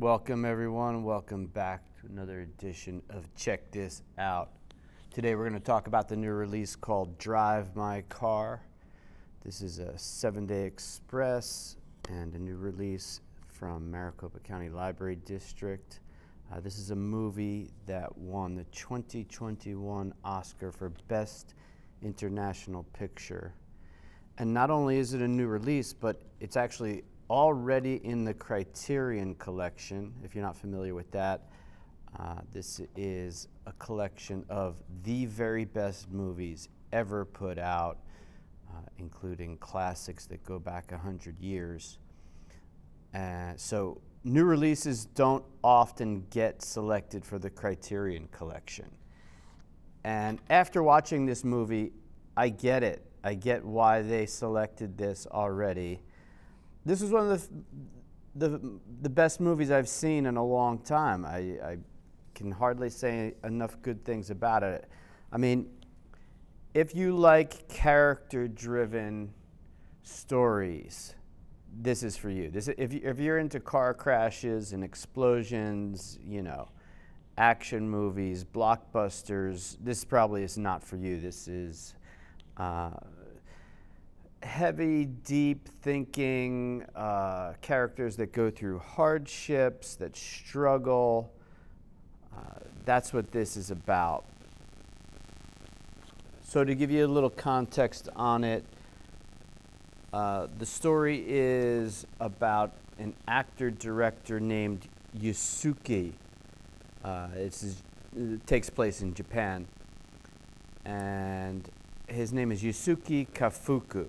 Welcome, everyone. Welcome back to another edition of Check This Out. Today, we're going to talk about the new release called Drive My Car. This is a seven day express and a new release from Maricopa County Library District. Uh, this is a movie that won the 2021 Oscar for Best International Picture. And not only is it a new release, but it's actually already in the Criterion Collection. If you're not familiar with that, uh, this is a collection of the very best movies ever put out, uh, including classics that go back 100 years. Uh, so, new releases don't often get selected for the Criterion Collection. And after watching this movie, I get it. I get why they selected this already this is one of the, the, the best movies I've seen in a long time. I, I can hardly say enough good things about it. I mean, if you like character driven stories, this is for you. This, if, you, if you're into car crashes and explosions, you know, action movies, blockbusters, this probably is not for you. This is uh, heavy, deep thinking uh, characters that go through hardships, that struggle. Uh, that's what this is about. So, to give you a little context on it, uh, the story is about an actor director named Yusuke. Uh, it takes place in Japan. And his name is Yusuke Kafuku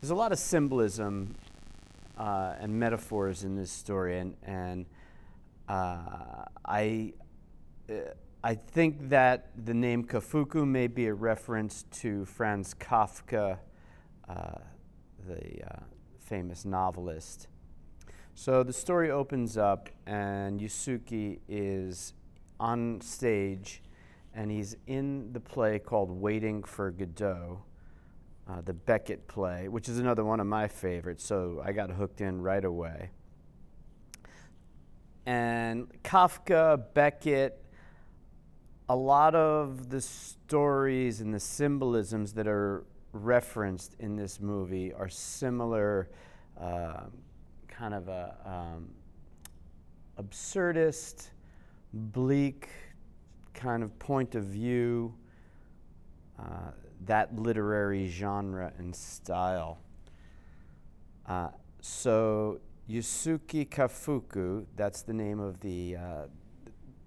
there's a lot of symbolism uh, and metaphors in this story, and, and uh, I, uh, I think that the name Kafuku may be a reference to Franz Kafka, uh, the uh, famous novelist. So the story opens up, and Yusuke is on stage, and he's in the play called Waiting for Godot uh, the Beckett play, which is another one of my favorites, so I got hooked in right away. And Kafka, Beckett, a lot of the stories and the symbolisms that are referenced in this movie are similar, uh, kind of a um, absurdist, bleak kind of point of view. Uh, that literary genre and style. Uh, so Yusuke Kafuku, that's the name of the, uh,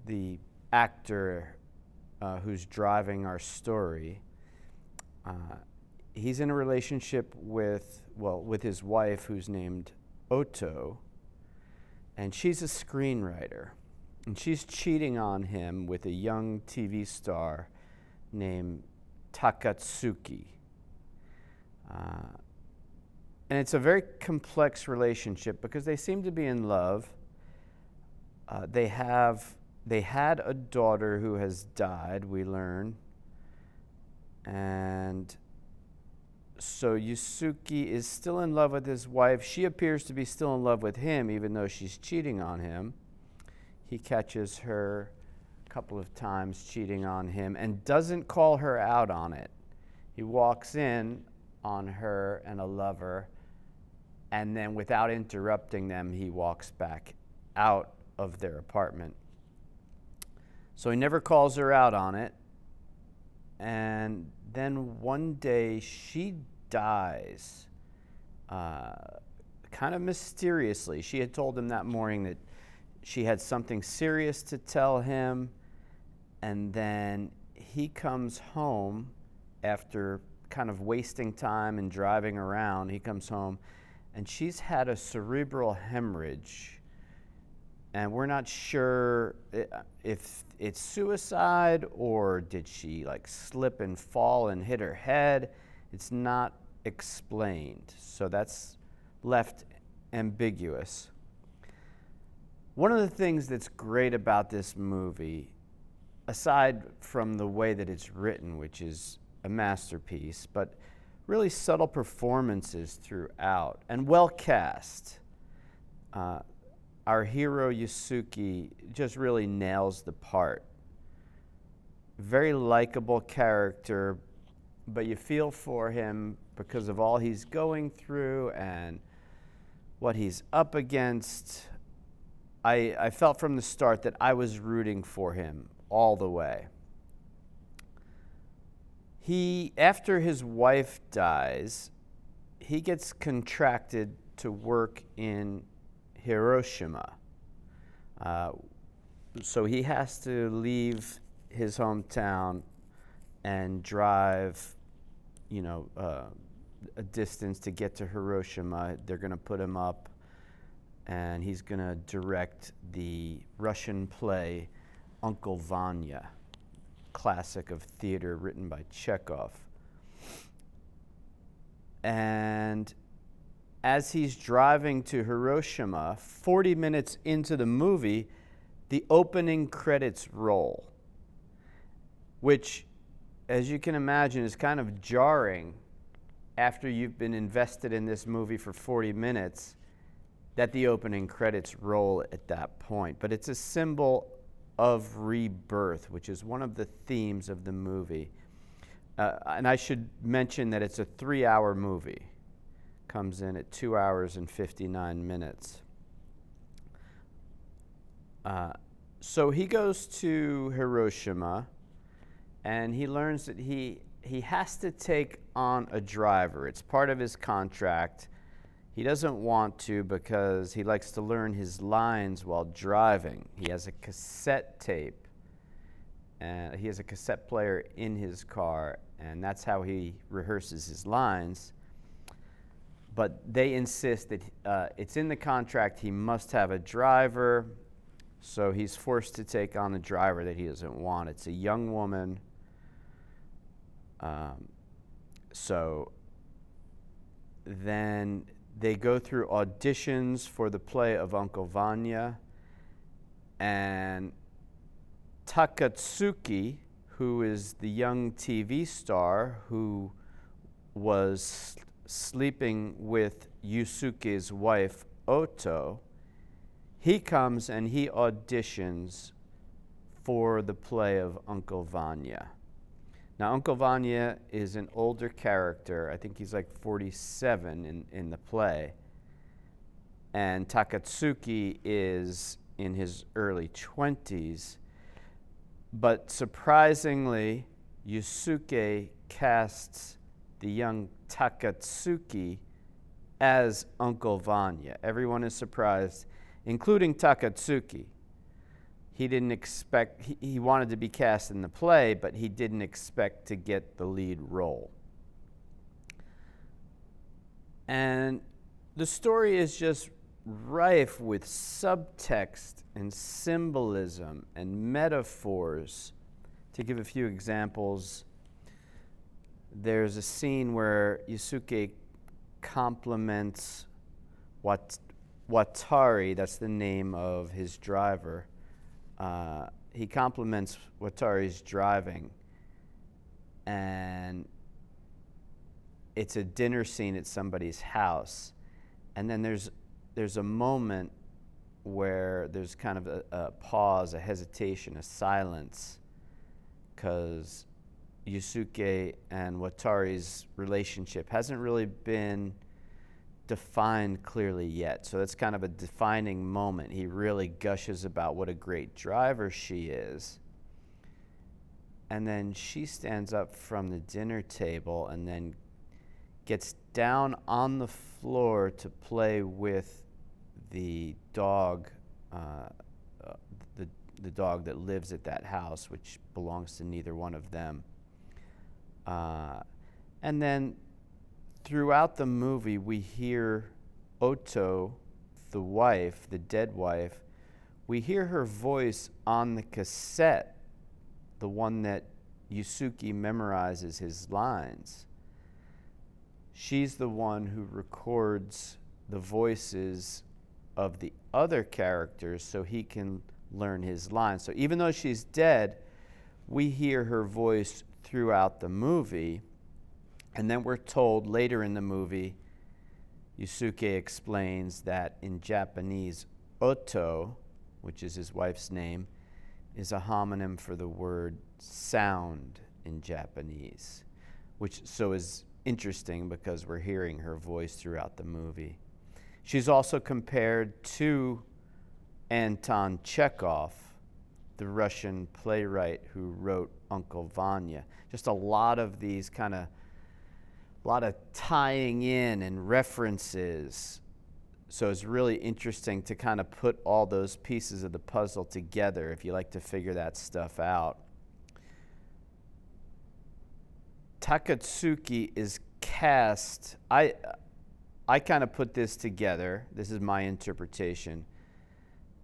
the actor uh, who's driving our story. Uh, he's in a relationship with, well, with his wife who's named Oto, and she's a screenwriter. And she's cheating on him with a young TV star named Takatsuki. Uh, and it's a very complex relationship because they seem to be in love. Uh, they have they had a daughter who has died, we learn. And so Yusuke is still in love with his wife. She appears to be still in love with him, even though she's cheating on him. He catches her couple of times cheating on him and doesn't call her out on it. He walks in on her and a lover, and then without interrupting them, he walks back out of their apartment. So he never calls her out on it. And then one day she dies, uh, kind of mysteriously. She had told him that morning that she had something serious to tell him and then he comes home after kind of wasting time and driving around. He comes home and she's had a cerebral hemorrhage. And we're not sure uh, if it's suicide or did she like slip and fall and hit her head. It's not explained. So that's left ambiguous. One of the things that's great about this movie aside from the way that it's written, which is a masterpiece, but really subtle performances throughout and well cast. Uh, our hero Yusuke just really nails the part. Very likable character, but you feel for him because of all he's going through and what he's up against. I, I felt from the start that I was rooting for him all the way. He, after his wife dies, he gets contracted to work in Hiroshima. Uh, so he has to leave his hometown and drive, you know, uh, a distance to get to Hiroshima. They're going to put him up, and he's going to direct the Russian play Uncle Vanya, classic of theater written by Chekhov. And as he's driving to Hiroshima, 40 minutes into the movie, the opening credits roll, which, as you can imagine, is kind of jarring after you've been invested in this movie for 40 minutes that the opening credits roll at that point. But it's a symbol of rebirth, which is one of the themes of the movie. Uh, and I should mention that it's a three hour movie comes in at two hours and 59 minutes. Uh, so he goes to Hiroshima and he learns that he, he has to take on a driver. It's part of his contract. He doesn't want to because he likes to learn his lines while driving. He has a cassette tape. and he has a cassette player in his car, and that's how he rehearses his lines but they insist that uh, it's in the contract he must have a driver, so he's forced to take on the driver that he doesn't want. It's a young woman. Um, so then they go through auditions for the play of Uncle Vanya, and Takatsuki, who is the young TV star who was sleeping with Yusuke's wife, Oto, he comes and he auditions for the play of Uncle Vanya. Now, Uncle Vanya is an older character. I think he's like 47 in, in the play. And Takatsuki is in his early 20s. But surprisingly, Yusuke casts the young Takatsuki as Uncle Vanya. Everyone is surprised, including Takatsuki. He didn't expect, he, he wanted to be cast in the play, but he didn't expect to get the lead role. And the story is just rife with subtext and symbolism and metaphors. To give a few examples, there's a scene where Yusuke compliments Wat, Watari, that's the name of his driver. Uh, he compliments Watari's driving, and it's a dinner scene at somebody's house. And then there's, there's a moment where there's kind of a, a pause, a hesitation, a silence, because Yusuke and Watari's relationship hasn't really been defined clearly yet. So that's kind of a defining moment. He really gushes about what a great driver she is. And then she stands up from the dinner table and then gets down on the floor to play with the dog, uh, uh, the, the dog that lives at that house, which belongs to neither one of them. Uh, and then throughout the movie, we hear Oto, the wife, the dead wife, we hear her voice on the cassette, the one that Yusuke memorizes his lines. She's the one who records the voices of the other characters so he can learn his lines. So even though she's dead, we hear her voice throughout the movie. And then we're told later in the movie, Yusuke explains that in Japanese, Oto, which is his wife's name, is a homonym for the word sound in Japanese, which so is interesting because we're hearing her voice throughout the movie. She's also compared to Anton Chekhov, the Russian playwright who wrote Uncle Vanya. Just a lot of these kind of a lot of tying in and references. So it's really interesting to kind of put all those pieces of the puzzle together if you like to figure that stuff out. Takatsuki is cast. I I kind of put this together. This is my interpretation.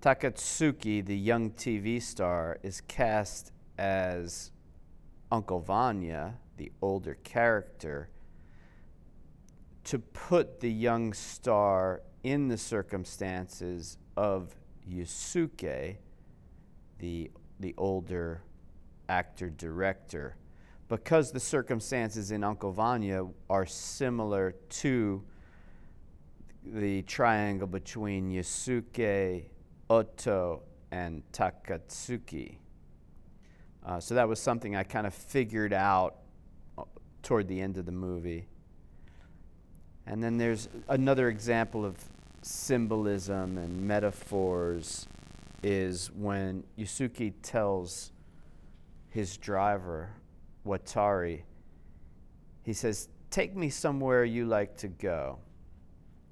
Takatsuki, the young TV star, is cast as Uncle Vanya, the older character, to put the young star in the circumstances of Yusuke, the, the older actor director, because the circumstances in Uncle Vanya are similar to the triangle between Yusuke, Oto, and Takatsuki. Uh, so that was something I kind of figured out uh, toward the end of the movie. And then there's another example of symbolism and metaphors is when Yusuke tells his driver, Watari, he says, Take me somewhere you like to go.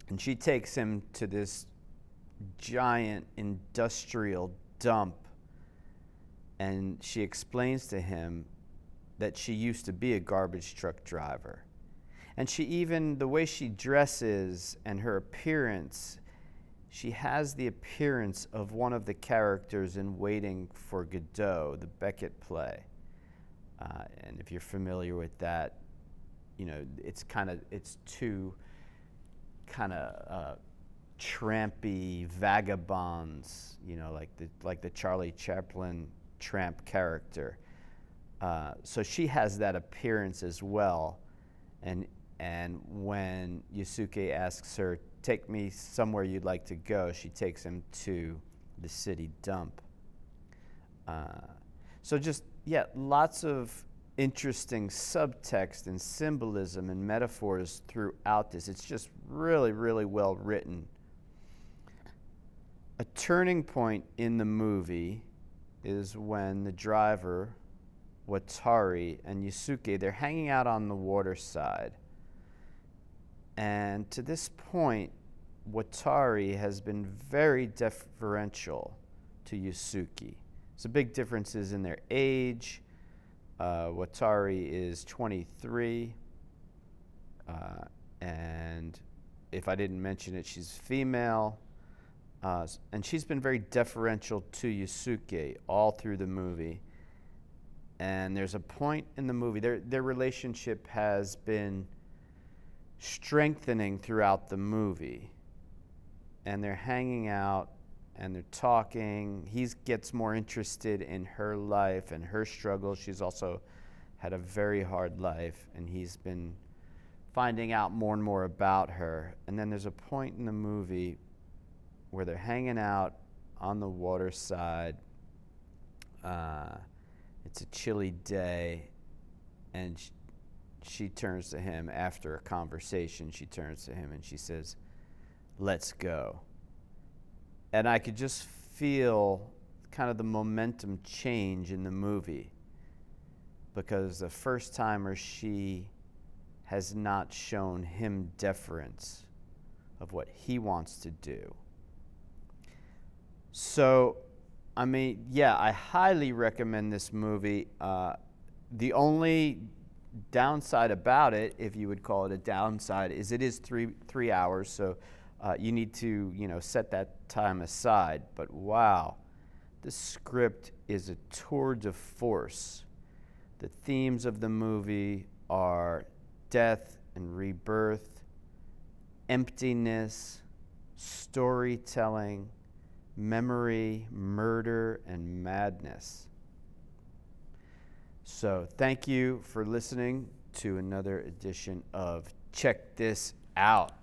And she takes him to this giant industrial dump. And she explains to him that she used to be a garbage truck driver. And she even, the way she dresses and her appearance, she has the appearance of one of the characters in Waiting for Godot, the Beckett play. Uh, and if you're familiar with that, you know, it's kind of, it's two kind of uh, trampy vagabonds, you know, like the, like the Charlie Chaplin tramp character. Uh, so she has that appearance as well. And and when Yusuke asks her, Take me somewhere you'd like to go, she takes him to the city dump. Uh, so, just, yeah, lots of interesting subtext and symbolism and metaphors throughout this. It's just really, really well written. A turning point in the movie is when the driver, Watari, and Yusuke, they're hanging out on the water side and to this point, Watari has been very deferential to Yusuke. So big differences in their age. Uh, Watari is 23, uh, and if I didn't mention it, she's female. Uh, and she's been very deferential to Yusuke all through the movie. And there's a point in the movie, their, their relationship has been strengthening throughout the movie. And they're hanging out and they're talking. He gets more interested in her life and her struggles. She's also had a very hard life, and he's been finding out more and more about her. And then there's a point in the movie where they're hanging out on the water side. Uh, it's a chilly day, and she turns to him after a conversation. She turns to him and she says, Let's go. And I could just feel kind of the momentum change in the movie because the first timer she has not shown him deference of what he wants to do. So, I mean, yeah, I highly recommend this movie. Uh, the only downside about it, if you would call it a downside, is it is three three hours, so uh, you need to you know set that time aside. But wow, the script is a tour de force. The themes of the movie are death and rebirth, emptiness, storytelling, memory, murder, and madness. So, thank you for listening to another edition of Check This Out.